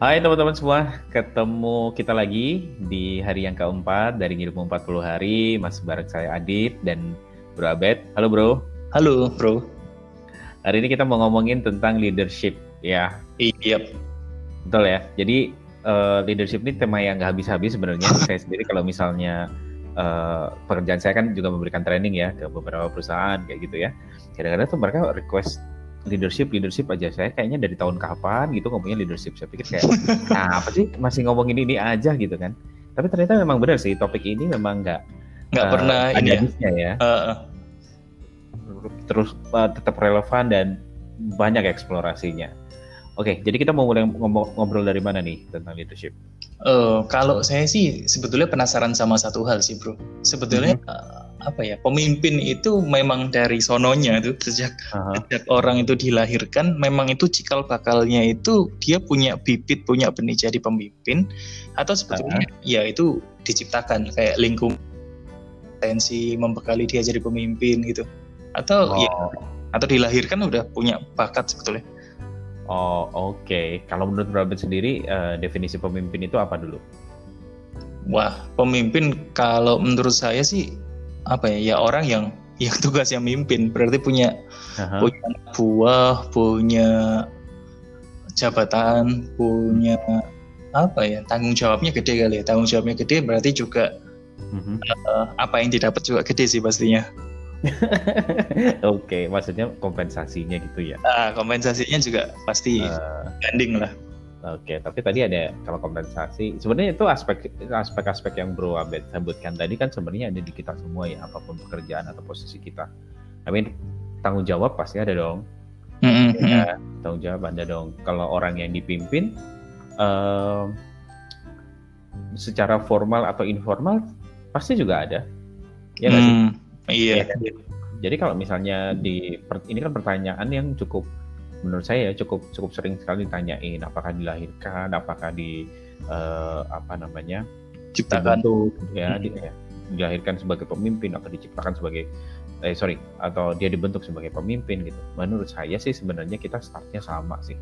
Hai teman-teman semua, ketemu kita lagi di hari yang keempat dari Ngilmu 40 Hari, Mas bareng saya Adit dan Bro Abed. Halo Bro. Halo Bro. Hari ini kita mau ngomongin tentang leadership ya. Iya. Betul ya. Jadi uh, leadership ini tema yang nggak habis-habis sebenarnya. saya sendiri kalau misalnya uh, pekerjaan saya kan juga memberikan training ya ke beberapa perusahaan kayak gitu ya. Kadang-kadang tuh mereka request leadership leadership aja. Saya kayaknya dari tahun kapan gitu ngomongin leadership. Saya pikir kayak nah apa sih masih ngomongin ini aja gitu kan. Tapi ternyata memang benar sih topik ini memang nggak nggak uh, pernah ini ya, ya. Uh, terus uh, tetap relevan dan banyak eksplorasinya. Oke jadi kita mau mulai ngobrol dari mana nih tentang leadership? Uh, kalau saya sih sebetulnya penasaran sama satu hal sih bro. Sebetulnya mm -hmm apa ya pemimpin itu memang dari sononya itu sejak, uh-huh. sejak orang itu dilahirkan memang itu cikal bakalnya itu dia punya bibit punya benih jadi pemimpin atau sebetulnya uh-huh. ya itu diciptakan kayak lingkungan tensi membekali dia jadi pemimpin gitu atau ya, oh. ya atau dilahirkan udah punya bakat sebetulnya oh oke okay. kalau menurut Robert sendiri uh, definisi pemimpin itu apa dulu Wah, pemimpin kalau menurut saya sih apa ya ya orang yang yang tugasnya mimpin berarti punya uh-huh. punya buah punya jabatan punya apa ya tanggung jawabnya gede kali ya tanggung jawabnya gede berarti juga uh-huh. uh, apa yang didapat juga gede sih pastinya Oke, okay, maksudnya kompensasinya gitu ya? Nah, kompensasinya juga pasti uh, banding lah. Oke, tapi tadi ada kalau kompensasi, sebenarnya itu aspek aspek-aspek yang Bro Abed sebutkan tadi kan sebenarnya ada di kita semua ya, apa pun pekerjaan atau posisi kita. I mean, tanggung jawab pasti ada dong. Mm-hmm. Ya, tanggung jawab ada dong. Kalau orang yang dipimpin, uh, secara formal atau informal pasti juga ada. Ya nggak mm, Iya. Ya, kan? Jadi kalau misalnya di ini kan pertanyaan yang cukup menurut saya ya cukup cukup sering sekali ditanyain apakah dilahirkan, apakah di uh, apa namanya ciptakan tuh ya, hmm. di, ya dilahirkan sebagai pemimpin atau diciptakan sebagai eh sorry atau dia dibentuk sebagai pemimpin gitu. Menurut saya sih sebenarnya kita startnya sama sih.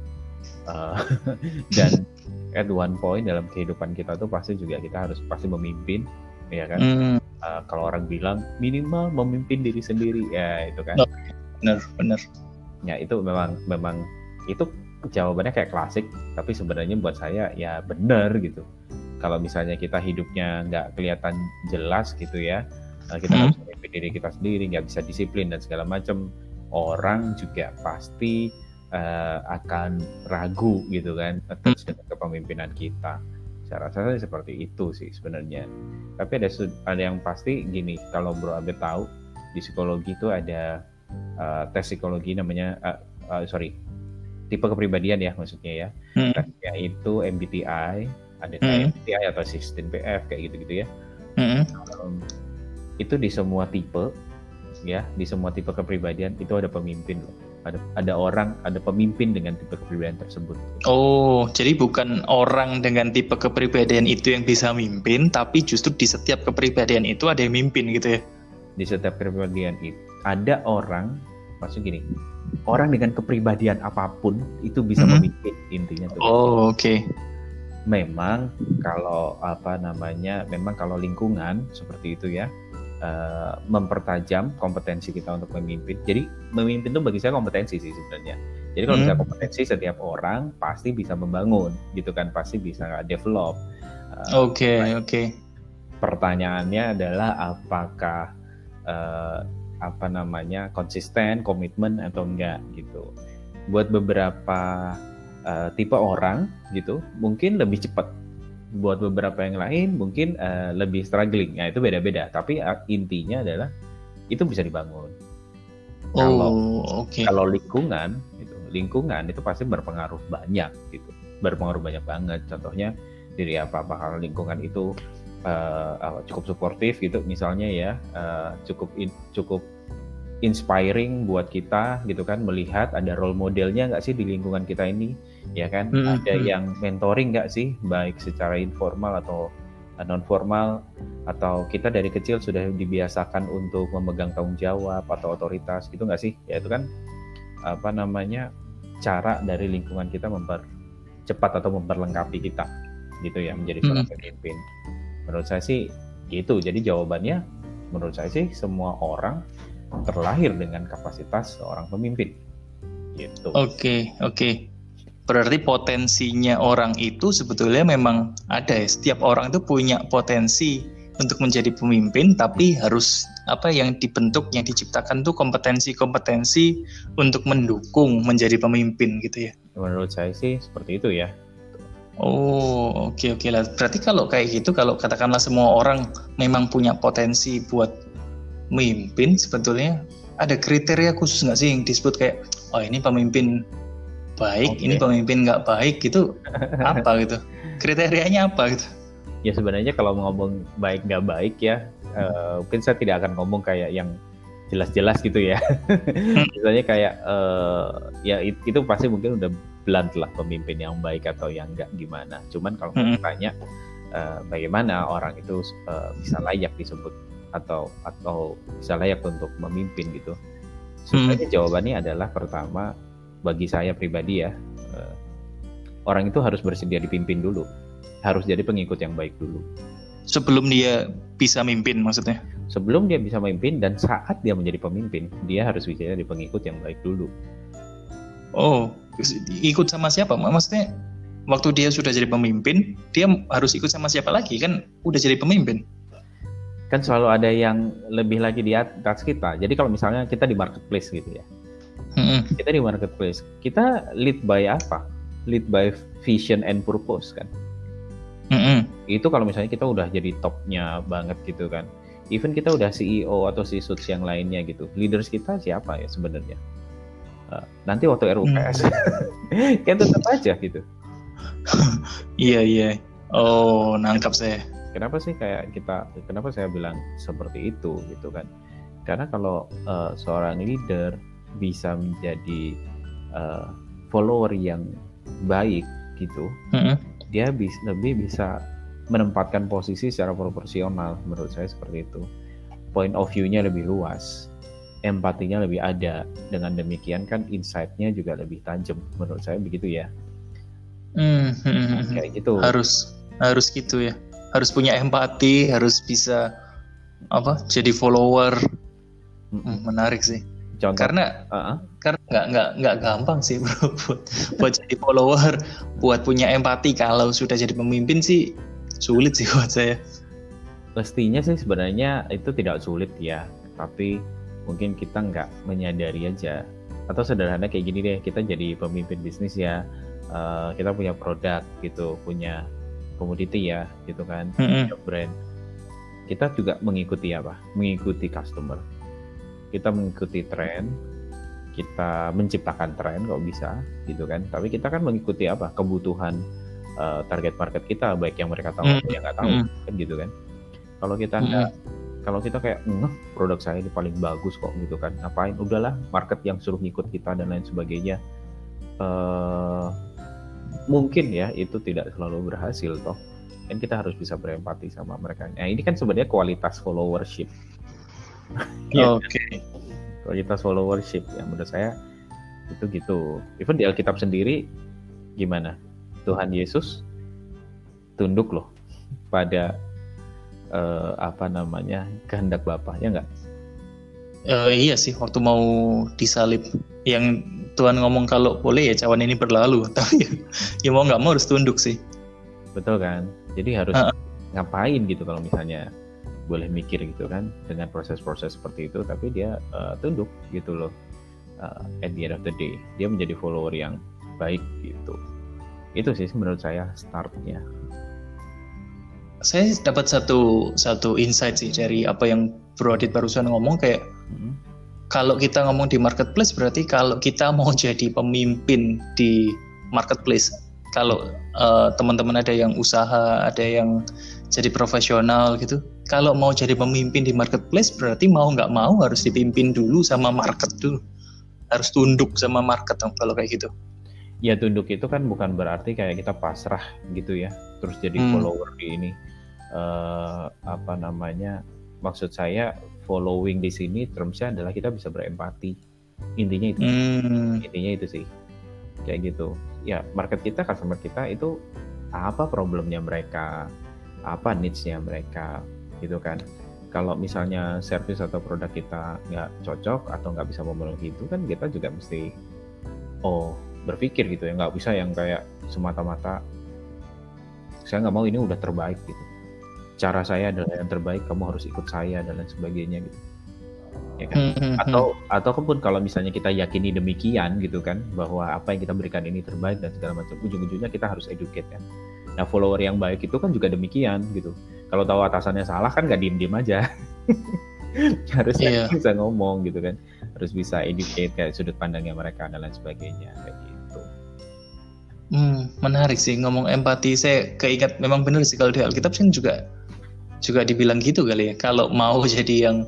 Uh, dan at one point dalam kehidupan kita tuh pasti juga kita harus pasti memimpin ya kan. Hmm. Uh, kalau orang bilang minimal memimpin diri sendiri ya itu kan. Benar, benar ya itu memang memang itu jawabannya kayak klasik tapi sebenarnya buat saya ya benar gitu kalau misalnya kita hidupnya nggak kelihatan jelas gitu ya eh, kita hmm. harus memimpin diri kita sendiri nggak bisa disiplin dan segala macam orang juga pasti uh, akan ragu gitu kan atas hmm. kepemimpinan kita saya rasa seperti itu sih sebenarnya tapi ada ada yang pasti gini kalau Bro Abe tahu di psikologi itu ada uh, tes psikologi namanya uh, uh, sorry tipe kepribadian ya maksudnya ya hmm. tesnya itu MBTI ada hmm. MBTI atau 16PF kayak gitu-gitu ya hmm. um, itu di semua tipe ya di semua tipe kepribadian itu ada pemimpin loh ada ada orang ada pemimpin dengan tipe kepribadian tersebut oh jadi bukan orang dengan tipe kepribadian itu yang bisa mimpin tapi justru di setiap kepribadian itu ada yang mimpin gitu ya di setiap kepribadian itu ada orang maksud gini orang dengan kepribadian apa pun itu bisa mm -hmm. memimpin intinya tuh oh oke okay. memang kalau apa namanya memang kalau lingkungan seperti itu ya uh, mempertajam kompetensi kita untuk memimpin jadi memimpin itu bagi saya kompetensi sih sebenarnya jadi kalau mm. kompetensi setiap orang pasti bisa membangun gitu kan pasti bisa develop uh, oke okay, oke okay. pertanyaannya adalah apakah uh, apa namanya konsisten komitmen atau enggak gitu. Buat beberapa uh, tipe orang gitu mungkin lebih cepat. Buat beberapa yang lain mungkin uh, lebih struggling. Ya itu beda-beda. Tapi uh, intinya adalah itu bisa dibangun. Oh, kalau okay. kalau lingkungan itu lingkungan itu pasti berpengaruh banyak gitu. Berpengaruh banyak banget. Contohnya dari apa apa kalau lingkungan itu uh, cukup suportif gitu. Misalnya ya uh, cukup in, cukup inspiring buat kita gitu kan melihat ada role modelnya nggak sih di lingkungan kita ini ya kan mm -hmm. ada hmm. yang mentoring nggak sih baik secara informal atau non formal atau kita dari kecil sudah dibiasakan untuk memegang tanggung jawab atau otoritas gitu nggak sih ya itu kan apa namanya cara dari lingkungan kita memper cepat atau memperlengkapi kita gitu ya menjadi seorang hmm. pemimpin. Menurut saya sih gitu. Jadi jawabannya menurut saya sih semua orang terlahir dengan kapasitas seorang pemimpin. Gitu. Oke, okay, oke. Okay. Berarti potensinya orang itu sebetulnya memang ada ya. Setiap orang itu punya potensi untuk menjadi pemimpin, tapi harus apa yang dibentuk, yang diciptakan tuh kompetensi-kompetensi untuk mendukung menjadi pemimpin gitu ya. Menurut saya sih seperti itu ya. Oh, oke okay, oke okay lah. Berarti kalau kayak gitu, kalau katakanlah semua orang memang punya potensi buat memimpin, sebetulnya ada kriteria khusus nggak sih yang disebut kayak, oh ini pemimpin baik, okay. ini pemimpin nggak baik gitu, apa gitu? Kriterianya apa gitu? Ya sebenarnya kalau ngomong baik nggak baik ya, uh, mungkin saya tidak akan ngomong kayak yang jelas-jelas gitu ya. Hmm. Misalnya kayak uh, ya itu pasti mungkin udah blunt lah pemimpin yang baik atau yang enggak gimana. Cuman kalau hmm. tanya uh, bagaimana orang itu uh, bisa layak disebut atau atau bisa layak untuk memimpin gitu. Sebenarnya hmm. jawabannya adalah pertama bagi saya pribadi ya uh, orang itu harus bersedia dipimpin dulu, harus jadi pengikut yang baik dulu. Sebelum dia bisa mimpin maksudnya? Sebelum dia bisa memimpin dan saat dia menjadi pemimpin, dia harus bisa jadi pengikut yang baik dulu. Oh, ikut sama siapa? Maksudnya waktu dia sudah jadi pemimpin, dia harus ikut sama siapa lagi? Kan udah jadi pemimpin. Kan selalu ada yang lebih lagi di atas kita. Jadi kalau misalnya kita di marketplace gitu ya. Hmm. Kita di marketplace, kita lead by apa? Lead by vision and purpose kan. Hmm. Itu kalau misalnya kita udah jadi topnya banget gitu kan. Even kita udah CEO atau si suits yang lainnya gitu. Leaders kita siapa ya sebenarnya? Eh, nanti waktu RUPS hmm. kan tetap aja gitu iya iya oh nangkap saya kenapa sih kayak kita kenapa saya bilang seperti itu gitu kan karena kalau uh, seorang leader bisa menjadi uh, follower yang baik gitu -hmm. dia bisa lebih bisa menempatkan posisi secara proporsional menurut saya seperti itu point of view-nya lebih luas empatinya lebih ada. Dengan demikian kan insight-nya juga lebih tajam menurut saya begitu ya. Hmm, hmm. kayak gitu. Harus harus gitu ya. Harus punya empati, harus bisa apa? Jadi follower. Hmm, menarik sih. Contoh, karena uh-huh. karena nggak nggak nggak gampang sih bro buat buat jadi follower, buat punya empati kalau sudah jadi pemimpin sih sulit sih buat saya. Mestinya sih sebenarnya itu tidak sulit ya, tapi mungkin kita nggak menyadari aja atau sederhana kayak gini deh kita jadi pemimpin bisnis ya uh, kita punya produk gitu punya komoditi ya gitu kan mm-hmm. punya brand. Kita juga mengikuti apa? Mengikuti customer. Kita mengikuti tren kita menciptakan tren kalau bisa gitu kan. Tapi kita kan mengikuti apa? Kebutuhan uh, target market kita baik yang mereka tahu mm-hmm. yang nggak tahu mm-hmm. kan gitu kan. Kalau kita nggak mm-hmm kalau kita kayak ngeh produk saya ini paling bagus kok gitu kan. Ngapain? Udahlah market yang suruh ngikut kita dan lain sebagainya. Uh, mungkin ya itu tidak selalu berhasil toh. Kan kita harus bisa berempati sama mereka. Nah ini kan sebenarnya kualitas followership. Ya, oke. Okay. kualitas followership yang menurut saya itu gitu. Even di Alkitab sendiri gimana? Tuhan Yesus tunduk loh pada uh, apa namanya kehendak Bapak ya enggak? Uh, iya sih waktu mau disalib yang Tuhan ngomong kalau boleh ya cawan ini berlalu tapi ya, ya mau nggak mau harus tunduk sih. Betul kan? Jadi harus uh, ngapain gitu kalau misalnya boleh mikir gitu kan dengan proses-proses seperti itu tapi dia uh, tunduk gitu loh uh, at the end of the day dia menjadi follower yang baik gitu itu sih menurut saya startnya saya dapat satu satu insight sih dari apa yang Bro Adit barusan ngomong kayak hmm. Kalau kita ngomong di marketplace berarti kalau kita mau jadi pemimpin di marketplace kalau uh, teman-teman ada yang usaha ada yang jadi profesional gitu kalau mau jadi pemimpin di marketplace berarti mau nggak mau harus dipimpin dulu sama market dulu. Harus tunduk sama market dong kalau kayak gitu. Ya tunduk itu kan bukan berarti kayak kita pasrah gitu ya terus jadi hmm. follower di ini. Uh, apa namanya maksud saya following di sini termsnya adalah kita bisa berempati. Intinya itu. Hmm. intinya itu sih. Kayak gitu. Ya market kita customer kita itu apa problemnya mereka? Apa needs-nya mereka? Gitu kan. Kalau misalnya service atau produk kita nggak cocok atau nggak bisa memenuhi itu kan kita juga mesti oh berpikir gitu ya. Nggak bisa yang kayak semata-mata saya nggak mau ini udah terbaik gitu cara saya adalah yang terbaik kamu harus ikut saya dan lain sebagainya gitu. Ya kan? Hmm, hmm, hmm. atau ataupun kalau misalnya kita yakini demikian gitu kan bahwa apa yang kita berikan ini terbaik dan segala macam ujung-ujungnya kita harus educate kan. Nah follower yang baik itu kan juga demikian gitu. Kalau tahu atasannya salah kan nggak diem diem aja. Harusnya yeah. bisa ngomong gitu kan. Harus bisa educate kayak sudut pandangnya mereka dan lain sebagainya kayak gitu. Hmm, menarik sih ngomong empati. Saya keingat memang benar sih kalau di Alkitab sih juga juga dibilang gitu kali ya. Kalau mau jadi yang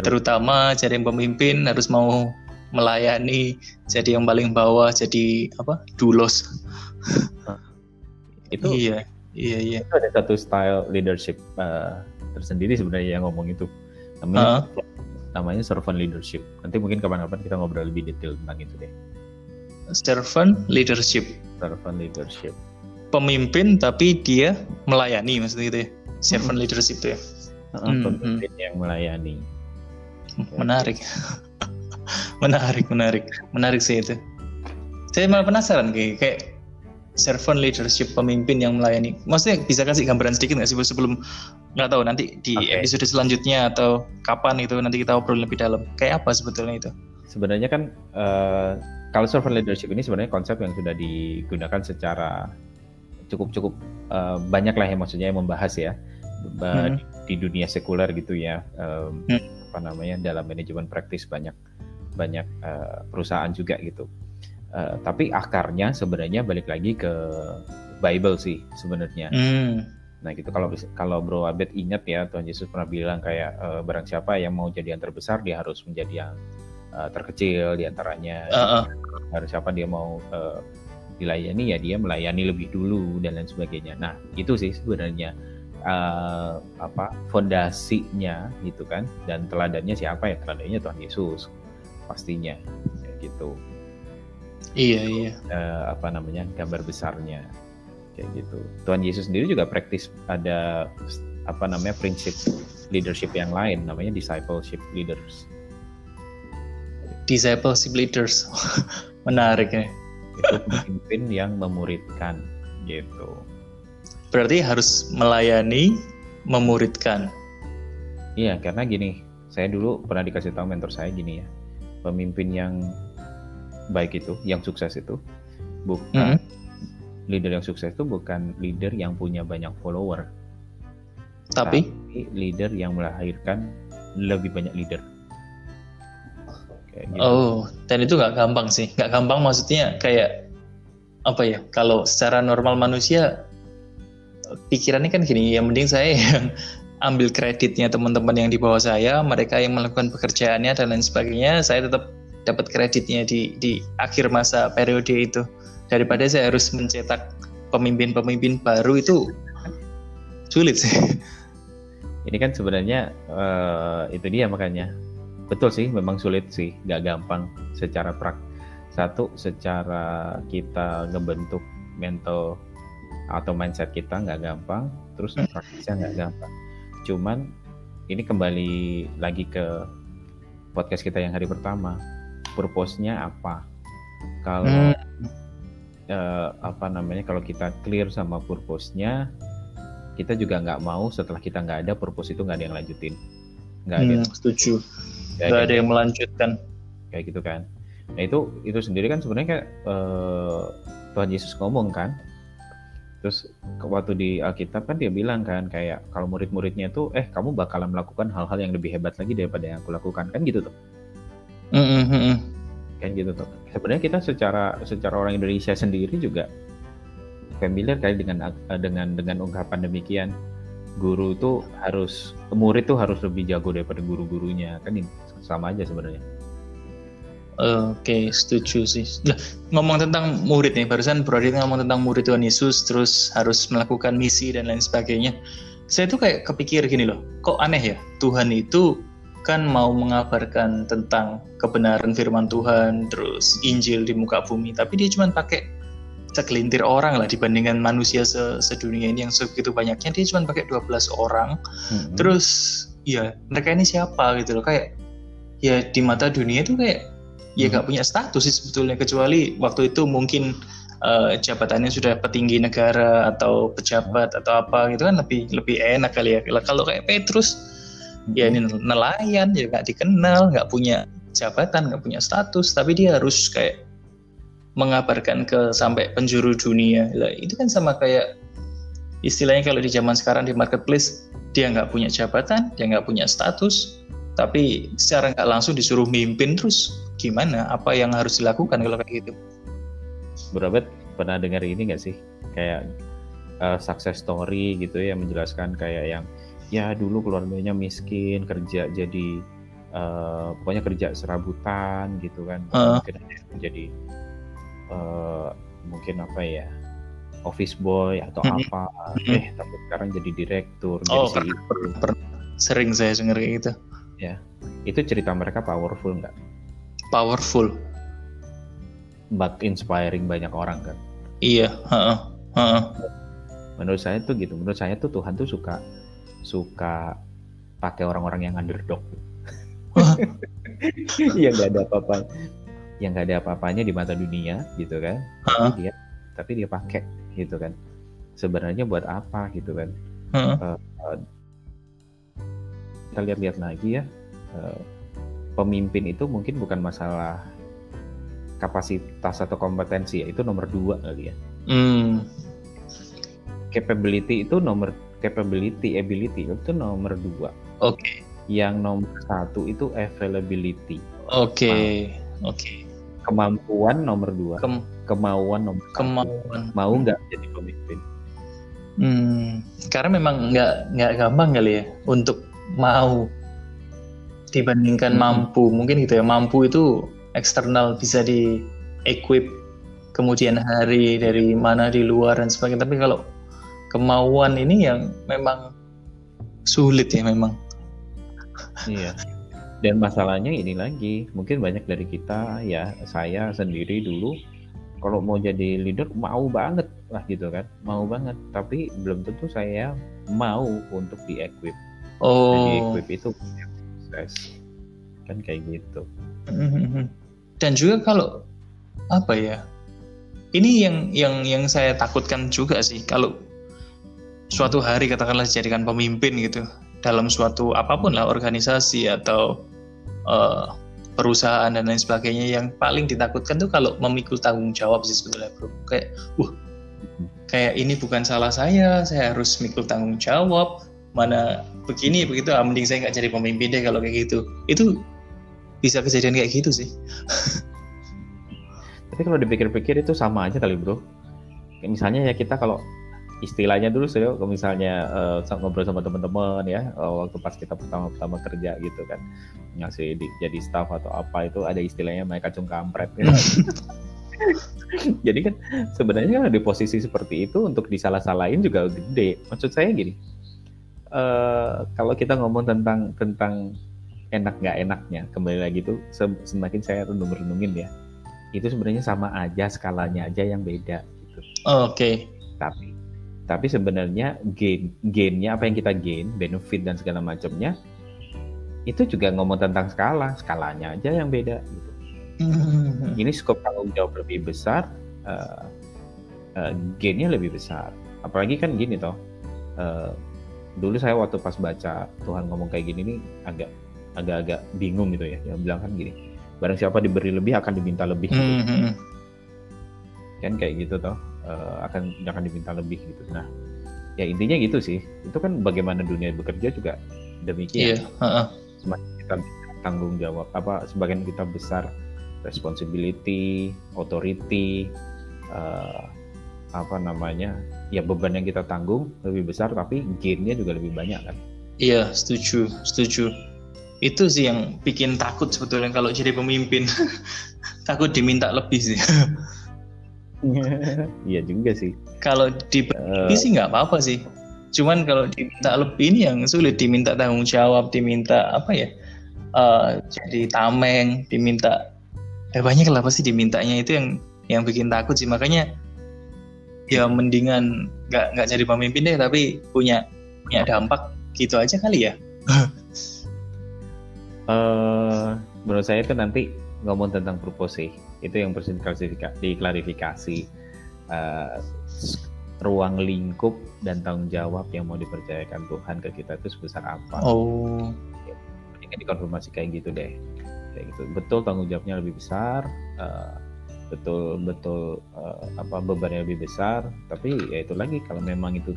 terutama jadi yang pemimpin harus mau melayani jadi yang paling bawah jadi apa? Dulos. Itu iya iya iya. itu ada satu style leadership uh, tersendiri sebenarnya yang ngomong itu. Namanya uh. namanya servant leadership. Nanti mungkin kapan-kapan kita ngobrol lebih detail tentang itu deh. Servant leadership. Servant leadership. Pemimpin tapi dia melayani maksudnya gitu ya servant hmm. leadership itu ya? Hmm, pemimpin hmm. yang melayani. Menarik. Menarik menarik. Menarik sih itu. Saya malah penasaran kayak kayak servant leadership pemimpin yang melayani. Maksudnya bisa kasih gambaran sedikit nggak sih sebelum nggak tahu nanti di okay. episode selanjutnya atau kapan itu nanti kita obrol lebih dalam. Kayak apa sebetulnya itu? Sebenarnya kan uh, kalau servant leadership ini sebenarnya konsep yang sudah digunakan secara cukup cukup uh, banyak lah ya maksudnya yang membahas ya hmm. di, di dunia sekuler gitu ya um, hmm apa namanya dalam manajemen praktis banyak banyak uh, perusahaan juga gitu. Uh, tapi akarnya sebenarnya balik lagi ke Bible sih sebenarnya. Mm. Nah gitu kalau kalau Bro Abed ingat ya Tuhan Yesus pernah bilang kayak uh, barang siapa yang mau jadi yang terbesar dia harus menjadi yang uh, terkecil di antaranya. Uh -uh. Barang siapa dia mau uh, dilayani ya dia melayani lebih dulu dan lain sebagainya. Nah itu sih sebenarnya uh, apa fondasinya gitu kan. Dan teladannya siapa ya? Teladannya Tuhan Yesus pastinya. Kayak gitu. Iya iya. uh, apa namanya gambar besarnya. Kayak gitu. Tuhan Yesus sendiri juga praktis ada apa namanya prinsip leadership yang lain namanya discipleship leaders. Discipleship leaders. Menarik ya. Itu pemimpin yang memuridkan gitu Berarti harus melayani, memuridkan. Iya, karena gini, saya dulu pernah dikasih tahu mentor saya gini ya, pemimpin yang baik itu, yang sukses itu, bukan mm -hmm. leader yang sukses itu bukan leader yang punya banyak follower, tapi, tapi leader yang melahirkan lebih banyak leader. gitu. Oh, dan itu nggak gampang sih, nggak gampang maksudnya kayak apa ya? Kalau secara normal manusia pikirannya kan gini, yang mending saya yang ambil kreditnya teman-teman yang di bawah saya, mereka yang melakukan pekerjaannya dan lain sebagainya, saya tetap dapat kreditnya di di akhir masa periode itu. Daripada saya harus mencetak pemimpin-pemimpin baru itu sulit sih. Ini kan sebenarnya uh, itu dia makanya betul sih, memang sulit sih, gak gampang secara prak. Satu, secara kita ngebentuk mental atau mindset kita nggak gampang, terus praktisnya nggak gampang. Cuman ini kembali lagi ke podcast kita yang hari pertama, purpose-nya apa? Kalau hmm. uh, apa namanya? Kalau kita clear sama purpose-nya, kita juga nggak mau setelah kita nggak ada purpose itu nggak ada yang lanjutin, nggak ada. Hmm, setuju. Nggak ada, ada yang melanjutkan. Kayak gitu kan. Nah itu itu sendiri kan sebenarnya kayak uh, Tuhan Yesus ngomong kan, Terus waktu di Alkitab kan dia bilang kan kayak kalau murid-muridnya tuh eh kamu bakalan melakukan hal-hal yang lebih hebat lagi daripada yang aku lakukan kan gitu tuh. Mm -hmm. Kan gitu tuh. Sebenarnya kita secara secara orang Indonesia sendiri juga familiar kali dengan dengan dengan ungkapan demikian. Guru tuh harus murid tuh harus lebih jago daripada guru-gurunya kan sama aja sebenarnya. Oke, okay, setuju sih. Nah, ngomong tentang murid nih, barusan Bro Adit ngomong tentang murid Tuhan Yesus, terus harus melakukan misi dan lain sebagainya. Saya tuh kayak kepikir gini loh, kok aneh ya, Tuhan itu kan mau mengabarkan tentang kebenaran firman Tuhan, terus Injil di muka bumi, tapi dia cuma pakai segelintir orang lah dibandingkan manusia se sedunia ini yang segitu banyaknya dia cuma pakai 12 orang hmm. terus ya mereka ini siapa gitu loh kayak ya di mata dunia itu kayak ya nggak hmm. punya status sih sebetulnya kecuali waktu itu mungkin uh, jabatannya sudah petinggi negara atau pejabat atau apa gitu kan lebih lebih enak kali ya kalau kayak Petrus ya ini hmm. nelayan ya nggak dikenal nggak punya jabatan nggak punya status tapi dia harus kayak mengabarkan ke sampai penjuru dunia. Lah, itu kan sama kayak istilahnya kalau di zaman sekarang di marketplace dia nggak punya jabatan, dia nggak punya status, tapi secara nggak langsung disuruh mimpin terus gimana? Apa yang harus dilakukan kalau kayak gitu? Berabet pernah dengar ini nggak sih kayak uh, success story gitu ya menjelaskan kayak yang ya dulu keluarganya miskin kerja jadi uh, pokoknya kerja serabutan gitu kan uh. jadi uh, mungkin apa ya office boy atau hmm. apa hmm. eh tapi sekarang jadi direktur oh, jadi pernah, pernah, pernah. sering saya dengar gitu ya itu cerita mereka powerful nggak powerful. But inspiring banyak orang kan? Iya uh, uh. menurut saya tuh gitu. Menurut saya tuh Tuhan tuh suka suka pakai orang-orang yang underdog. Iya nggak ada apa-apa yang gak ada apa-apanya di mata dunia gitu kan? Tapi dia tapi dia pakai gitu kan? Sebenarnya buat apa gitu kan? Uh-huh. uh, kita lihat-lihat lagi ya. Uh, pemimpin itu mungkin bukan masalah kapasitas atau kompetensi ya itu nomor dua kali ya mm. capability itu nomor capability ability itu nomor dua oke okay. yang nomor satu itu availability oke okay. oke okay kemampuan nomor dua Kem kemauan nomor kemauan satu. mau nggak jadi pemimpin hmm, karena memang nggak nggak gampang kali ya untuk mau dibandingkan hmm. mampu. Mungkin gitu ya mampu itu eksternal bisa di equip kemudian hari dari mana di luar dan sebagainya. Tapi kalau kemauan ini yang memang sulit ya memang. Iya. Dan masalahnya ini lagi mungkin banyak dari kita ya saya sendiri dulu kalau mau jadi leader mau banget lah gitu kan mau banget. Tapi belum tentu saya mau untuk di equip oh. di equip itu proses kan kayak gitu. Dan juga kalau apa ya ini yang yang yang saya takutkan juga sih kalau suatu hari katakanlah dijadikan pemimpin gitu dalam suatu apa pun lah organisasi atau uh, perusahaan dan lain sebagainya yang paling ditakutkan tuh kalau memikul tanggung jawab sih sebetulnya bro. Kayak wah kayak ini bukan salah saya saya harus mikul tanggung jawab mana begini begitu. Ah, mending saya nggak jadi pemimpin deh kalau kayak gitu. Itu bisa kejadian kayak gitu sih. Tapi kalau dipikir-pikir itu sama aja kali bro. Misalnya ya kita kalau istilahnya dulu sih kalau misalnya uh, ngobrol sama teman-teman ya uh, waktu pas kita pertama-pertama kerja gitu kan ngasih di, jadi staff atau apa itu ada istilahnya mereka kacung kampret ya. jadi kan sebenarnya di posisi seperti itu untuk disalah-salahin juga gede. Maksud saya gini uh, kalau kita ngomong tentang tentang enak nggak enaknya kembali lagi tuh semakin saya renung-renungin ya itu sebenarnya sama aja skalanya aja yang beda gitu. Oke. Okay. Tapi tapi sebenarnya gain gainnya apa yang kita gain benefit dan segala macamnya itu juga ngomong tentang skala skalanya aja yang beda gitu. Mm-hmm. ini skop tanggung jawab lebih besar uh, uh, gainnya lebih besar apalagi kan gini toh uh, dulu saya waktu pas baca Tuhan ngomong kayak gini nih agak agak-agak bingung gitu ya yang bilang kan gini barang siapa diberi lebih akan diminta lebih gitu. mm-hmm. kan kayak gitu toh uh, akan akan diminta lebih gitu. Nah, ya intinya gitu sih. Itu kan bagaimana dunia bekerja juga demikian. Iya. Uh-uh. Semakin kita tanggung jawab apa sebagian kita besar responsibility, authority, uh, apa namanya ya beban yang kita tanggung lebih besar tapi gainnya juga lebih banyak kan. Iya setuju setuju itu sih yang bikin takut sebetulnya kalau jadi pemimpin takut diminta lebih sih Iya juga sih. Kalau di uh, sih nggak apa-apa sih. Cuman kalau diminta lebih ini yang sulit diminta tanggung jawab, diminta apa ya? Uh, jadi tameng, diminta eh banyak lah pasti dimintanya itu yang yang bikin takut sih makanya ya mendingan nggak nggak jadi pemimpin deh tapi punya punya dampak gitu aja kali ya. Uh, menurut saya itu nanti ngomong tentang purpose sih. Itu yang perlu diklarifikasi uh, ruang lingkup dan tanggung jawab yang mau dipercayakan Tuhan ke kita itu sebesar apa. Oh. Ini dikonfirmasi kayak gitu deh. Kayak gitu. Betul tanggung jawabnya lebih besar uh, betul betul uh, apa bebannya lebih besar. Tapi ya itu lagi kalau memang itu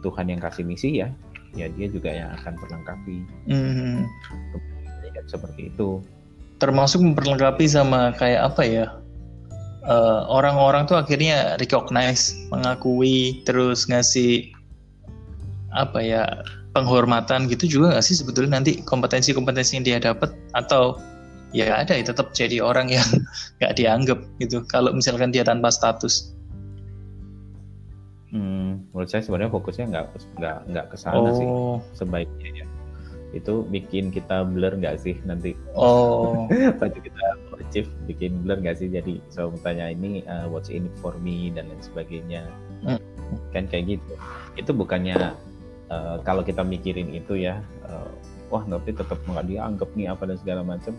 Tuhan yang kasih misi ya ya dia juga yang akan perlengkapi. Mm. seperti itu. Termasuk memperlengkapi sama kayak apa ya eh, orang-orang tuh akhirnya recognize mengakui terus ngasih apa ya penghormatan gitu juga nggak sih sebetulnya nanti kompetensi-kompetensi yang dia dapat? Atau ya ada ya tetap jadi orang yang nggak dianggap gitu kalau misalkan dia tanpa status. Hmm, menurut saya sebenarnya fokusnya nggak nggak nggak ke sana oh. sih sebaiknya ya. Itu bikin kita blur nggak sih nanti? Oh. Waktu kita achieve bikin blur nggak sih? Jadi so tanya ini uh, what's in it for me dan lain sebagainya. Hmm. kan kayak gitu. Itu bukannya uh, kalau kita mikirin itu ya uh, wah nanti tetap nggak dianggap nih apa dan segala macam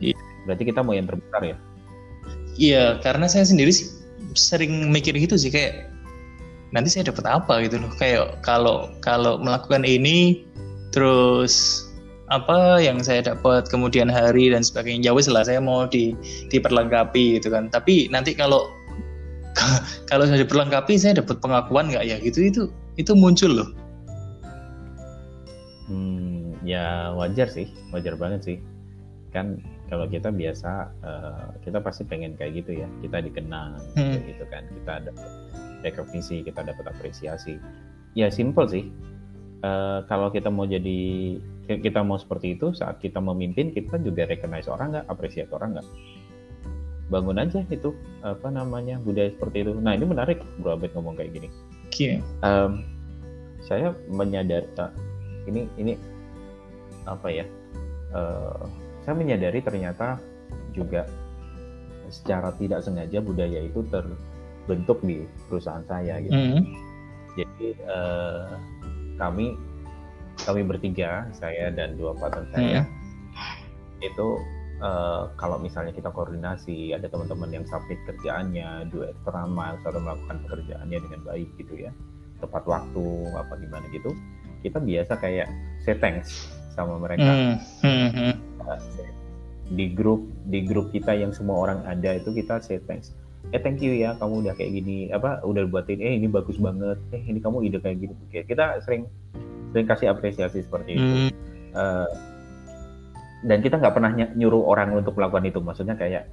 iya. berarti kita mau yang terbesar ya? Iya karena saya sendiri sih sering mikir gitu sih kayak nanti saya dapat apa gitu loh. Kayak kalau kalau melakukan ini terus apa yang saya dapat kemudian hari dan sebagainya jauh lah saya mau di diperlengkapi gitu kan. Tapi nanti kalau kalau saya diperlengkapi saya dapat pengakuan nggak ya? Gitu itu itu muncul loh. Hmm, ya wajar sih wajar banget sih kan kalau kita biasa uh, kita pasti pengen kayak gitu ya. Kita dikenang hmm. gitu kan. Kita ada rekognisi kita dapat apresiasi. Ya simple sih. Uh, kalau kita mau jadi kita mau seperti itu saat kita memimpin kita juga recognize orang nggak? Apresiasi orang nggak? Bangun aja itu apa namanya budaya seperti itu. Nah ini menarik Bro Abed ngomong kayak gini. Okay. um, saya menyadari uh, ini ini apa ya uh, saya menyadari ternyata juga secara tidak sengaja budaya itu terbentuk di perusahaan saya gitu. Mm jadi uh, kami kami bertiga saya dan dua partner saya hmm. itu uh, kalau misalnya kita koordinasi ada teman-teman yang submit kerjaannya dua extra mile atau melakukan pekerjaannya dengan baik gitu ya tepat waktu apa gimana gitu kita biasa kayak say thanks sama mereka hmm. Hmm. Hmm. Uh, di grup di grup kita yang semua orang ada itu kita say thanks eh thank you ya kamu udah kayak gini apa udah buatin eh ini bagus banget eh ini kamu ide kayak gini kita sering sering kasih apresiasi seperti itu hmm. uh, dan kita nggak pernah nyuruh orang untuk melakukan itu maksudnya kayak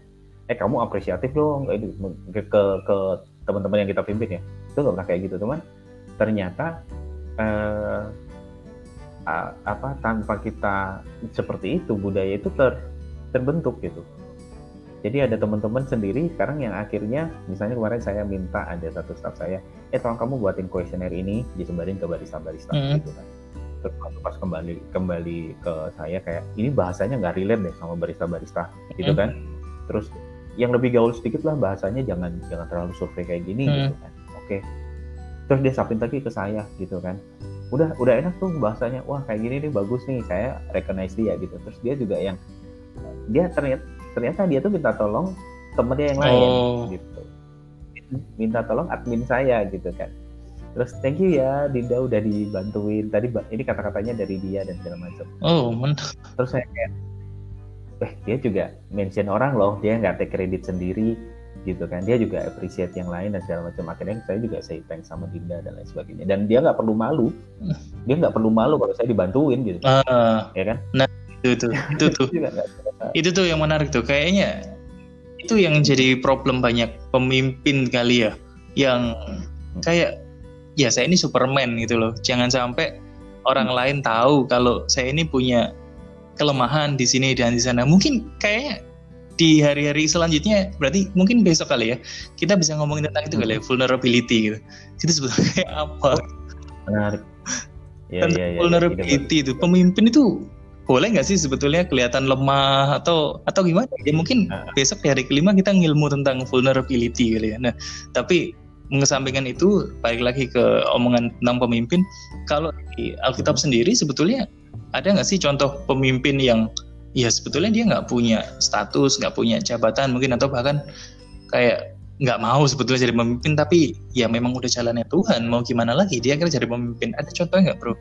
eh kamu apresiatif dong ke ke, ke teman-teman yang kita pimpin ya itu nggak pernah kayak gitu teman ternyata uh, apa tanpa kita seperti itu budaya itu ter terbentuk gitu jadi ada teman-teman sendiri sekarang yang akhirnya, misalnya kemarin saya minta ada satu staff saya, eh tolong kamu buatin kuesioner ini disebarin ke barista-barista mm. gitu kan. Terus pas kembali kembali ke saya kayak ini bahasanya nggak relate deh sama barista-barista mm. gitu kan. Terus yang lebih gaul sedikit lah bahasanya jangan jangan terlalu survei kayak gini mm. gitu kan. Oke. Terus dia sapin lagi ke saya gitu kan. Udah udah enak tuh bahasanya. Wah kayak gini nih bagus nih. Saya recognize dia gitu. Terus dia juga yang dia ternyata ternyata dia tuh minta tolong temen dia yang lain oh. gitu minta tolong admin saya gitu kan terus thank you ya Dinda udah dibantuin tadi ini kata-katanya dari dia dan segala macam oh mantap terus saya kayak eh dia juga mention orang loh dia nggak take kredit sendiri gitu kan. Dia juga appreciate yang lain dan segala macam. Akhirnya saya juga say thanks sama Dinda dan lain sebagainya. Dan dia nggak perlu malu. Dia nggak perlu malu kalau saya dibantuin gitu. Uh, ya kan? Nah itu tuh itu tuh. Itu tuh yang menarik tuh. Kayaknya itu yang jadi problem banyak pemimpin kali ya. Yang kayak ya saya ini Superman gitu loh. Jangan sampai orang hmm. lain tahu kalau saya ini punya kelemahan di sini dan di sana. Mungkin kayaknya di hari-hari selanjutnya berarti mungkin besok kali ya kita bisa ngomongin tentang itu kali ya hmm. vulnerability gitu itu sebetulnya kayak apa menarik ya, ya, ya, vulnerability ya, itu pemimpin itu boleh nggak sih sebetulnya kelihatan lemah atau atau gimana? Ya mungkin nah. besok di hari kelima kita ngilmu tentang vulnerability kali ya. Nah, tapi mengesampingkan itu balik lagi ke omongan tentang pemimpin kalau di Alkitab sendiri sebetulnya ada nggak sih contoh pemimpin yang ya sebetulnya dia nggak punya status nggak punya jabatan mungkin atau bahkan kayak nggak mau sebetulnya jadi pemimpin tapi ya memang udah jalannya Tuhan mau gimana lagi dia kira jadi pemimpin. Ada contohnya nggak bro?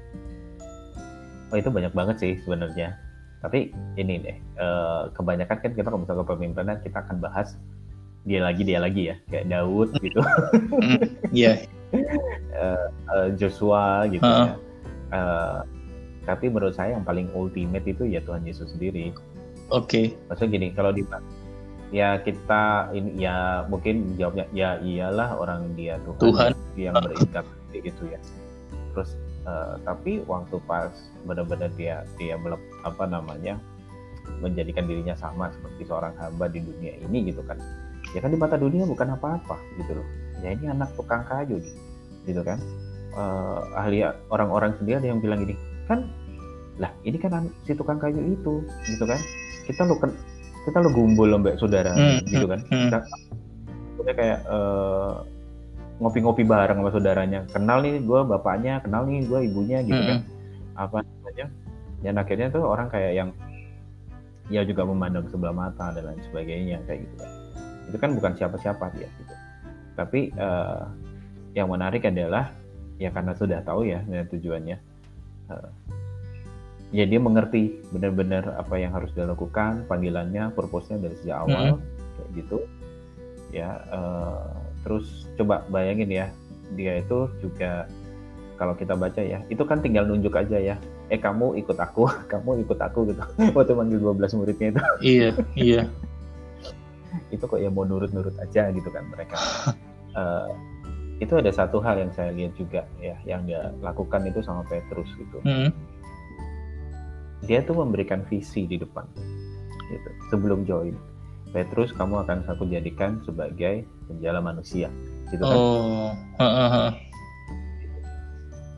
Oh itu banyak banget sih sebenarnya. Tapi ini deh uh, kebanyakan kan kita kalau misalnya kepemimpinan kita akan bahas dia lagi dia lagi ya. Kayak Daud gitu. Iya. Yeah. uh, Joshua gitu uh -uh. ya tapi menurut saya yang paling ultimate itu ya Tuhan Yesus sendiri. Oke. Okay. maksudnya gini kalau di ya kita ini ya mungkin jawabnya ya iyalah orang dia Tuhan, Tuhan. yang berinkarnasi gitu ya. Terus uh, tapi waktu pas benar-benar dia dia melep, apa namanya menjadikan dirinya sama seperti seorang hamba di dunia ini gitu kan. Ya kan di mata dunia bukan apa-apa gitu loh. Ya ini anak tukang kayu nih gitu kan. Uh, ahli orang-orang sendiri ada yang bilang gini kan lah ini kan si tukang kayu itu gitu kan. Kita lo kita lo gumbul mbak saudara hmm, gitu kan. hmm. kita kayak uh, ngopi-ngopi bareng sama saudaranya. Kenal nih gue bapaknya kenal nih gue ibunya gitu kan. hmm. kan apa namanya? Dan akhirnya tuh orang kayak yang ya juga memandang sebelah mata dan lain sebagainya kayak gitu kan. Itu kan bukan siapa-siapa dia gitu. Tapi uh, yang menarik adalah ya karena sudah tahu ya tujuannya. uh, ya dia mengerti benar-benar apa yang harus dilakukan panggilannya purpose-nya dari sejak awal hmm. kayak gitu. Ya uh, terus coba bayangin ya dia itu juga kalau kita baca ya itu kan tinggal nunjuk aja ya eh kamu ikut aku kamu ikut aku gitu. Waktu manggil 12 muridnya itu. Iya iya. Itu kok ya mau nurut-nurut aja gitu kan mereka. Uh, itu ada satu hal yang saya lihat juga ya yang dia lakukan itu sama Petrus gitu. Hmm. dia tuh memberikan visi di depan gitu sebelum join. Petrus kamu akan aku jadikan sebagai penjala manusia gitu kan. Oh.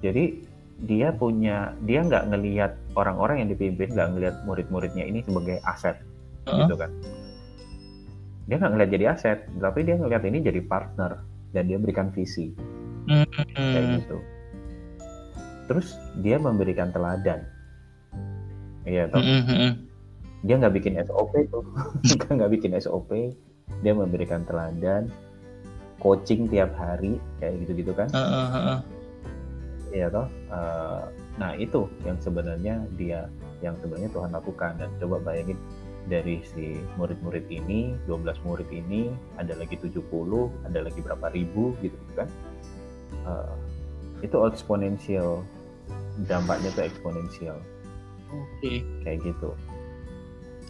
jadi dia punya dia nggak ngelihat orang-orang yang dipimpin nggak ngelihat murid-muridnya ini sebagai aset uh gitu kan. Dia nggak ngeliat jadi aset tapi dia ngeliat ini jadi partner dan dia berikan visi. Mm-hmm. kayak gitu. Terus dia memberikan teladan. Iya toh? Mm-hmm. dia nggak bikin SOP tuh. Nggak bikin SOP dia memberikan teladan. Coaching tiap hari kayak gitu gitu kan uh-uh. iya toh? Uh, nah itu yang sebenarnya dia yang sebenarnya Tuhan lakukan. Dan coba bayangin dari si murid-murid ini, 12 murid ini, ada lagi 70, ada lagi berapa ribu gitu kan. Uh, itu eksponensial, dampaknya tuh eksponensial. Oke. Okay. Kayak gitu.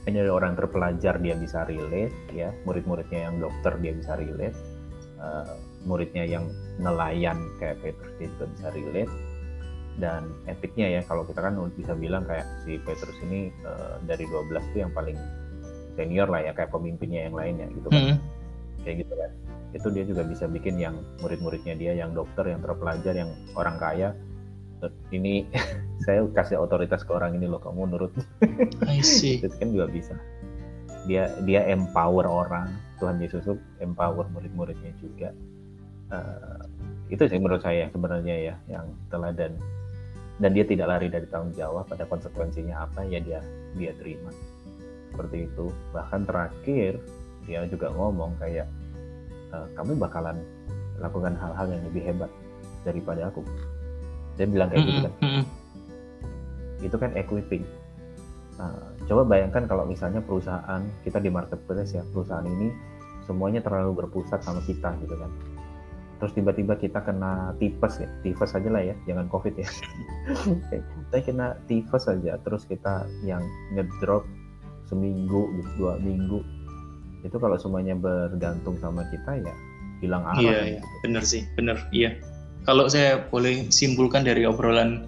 Ini ada orang terpelajar dia bisa relate, ya. Murid-muridnya yang dokter dia bisa relate. Uh, muridnya yang nelayan kayak Petrus dia juga bisa relate dan etiknya ya kalau kita kan bisa bilang kayak si Petrus ini uh, dari 12 itu yang paling senior lah ya kayak pemimpinnya yang lainnya gitu kan. Hmm. kayak gitu kan. Itu dia juga bisa bikin yang murid-muridnya dia yang dokter yang terpelajar yang orang kaya. Ini saya kasih otoritas ke orang ini loh kamu nurut. I see. itu kan juga bisa. Dia dia empower orang Tuhan Yesus tuh empower murid-muridnya juga. Uh, itu sih menurut saya sebenarnya ya yang teladan dan dia tidak lari dari tanggung jawab pada konsekuensinya apa ya dia dia terima. Seperti itu. Bahkan terakhir dia juga ngomong kayak e, kamu bakalan lakukan hal-hal yang lebih hebat daripada aku. Dia bilang kayak gitu kan. itu kan equipping nah, coba bayangkan kalau misalnya perusahaan kita di marketplace ya perusahaan ini semuanya terlalu berpusat sama kita gitu kan terus tiba-tiba kita kena tipes ya. Tipes aja lah ya jangan covid ya. Kita kena tipes aja terus kita yang ngedrop seminggu gitu, dua minggu. Itu kalau semuanya bergantung sama kita ya hilang arah iya, iya. gitu. bener sih bener iya. Kalau saya boleh simpulkan dari obrolan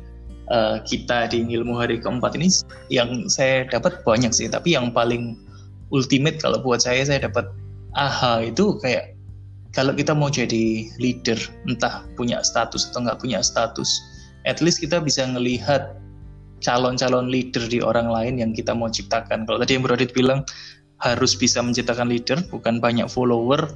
uh, kita di ilmu hari keempat ini yang saya dapat banyak sih. Tapi yang paling ultimate kalau buat saya saya dapat aha itu kayak kalau kita mau jadi leader, entah punya status atau nggak punya status, at least kita bisa ngelihat calon-calon leader di orang lain yang kita mau ciptakan. Kalau tadi yang Brodit bilang harus bisa menciptakan leader, bukan banyak follower,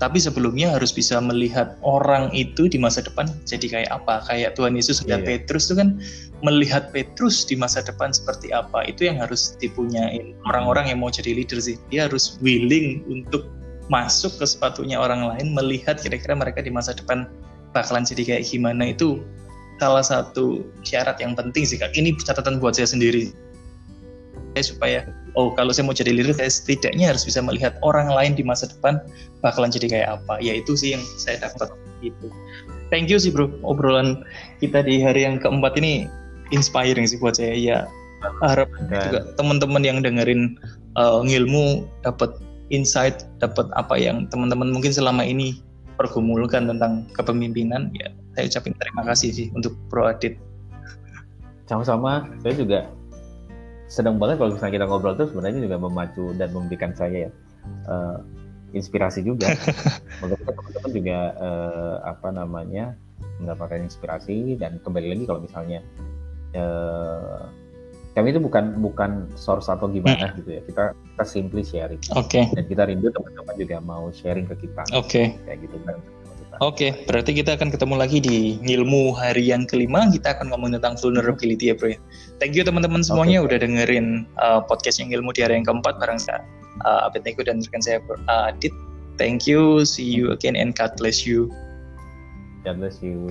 tapi sebelumnya harus bisa melihat orang itu di masa depan jadi kayak apa kayak Tuhan Yesus dan yeah. Petrus itu kan melihat Petrus di masa depan seperti apa itu yang harus dipunyain orang-orang yang mau jadi leader sih dia harus willing untuk masuk ke sepatunya orang lain melihat kira-kira mereka di masa depan bakalan jadi kayak gimana itu salah satu syarat yang penting sih kak. Ini catatan buat saya sendiri. Supaya oh kalau saya mau jadi leader saya setidaknya harus bisa melihat orang lain di masa depan bakalan jadi kayak apa. Ya itu sih yang saya dapat gitu. Thank you sih bro obrolan kita di hari yang keempat ini inspiring sih buat saya. Ya harap juga teman-teman yang dengerin uh, ngilmu dapat insight dapat apa yang teman-teman mungkin selama ini pergumulkan tentang kepemimpinan ya saya ucapin terima kasih sih untuk Bro Adit. Sama-sama. Saya juga sedang banget kalau misalnya kita ngobrol tuh sebenarnya juga memacu dan memberikan saya ya uh, inspirasi juga. Moga teman-teman juga uh, apa namanya mendapatkan inspirasi. Dan kembali lagi kalau misalnya uh, kami itu bukan bukan source atau gimana hmm. gitu ya kita kita simply sharing. Oke. Okay. Dan kita rindu teman-teman juga mau sharing ke kita. Oke. Okay. Kayak gitu kan. Oke, okay, berarti kita akan ketemu lagi di ilmu hari yang kelima. Kita akan ngomong tentang vulnerability ya, bro. Ya. Thank you teman-teman semuanya okay. udah dengerin uh, podcast yang ilmu di hari yang keempat bareng saya, uh, Abed Neko dan rekan saya uh, Adit. Thank you, see you again and God bless you. God bless you.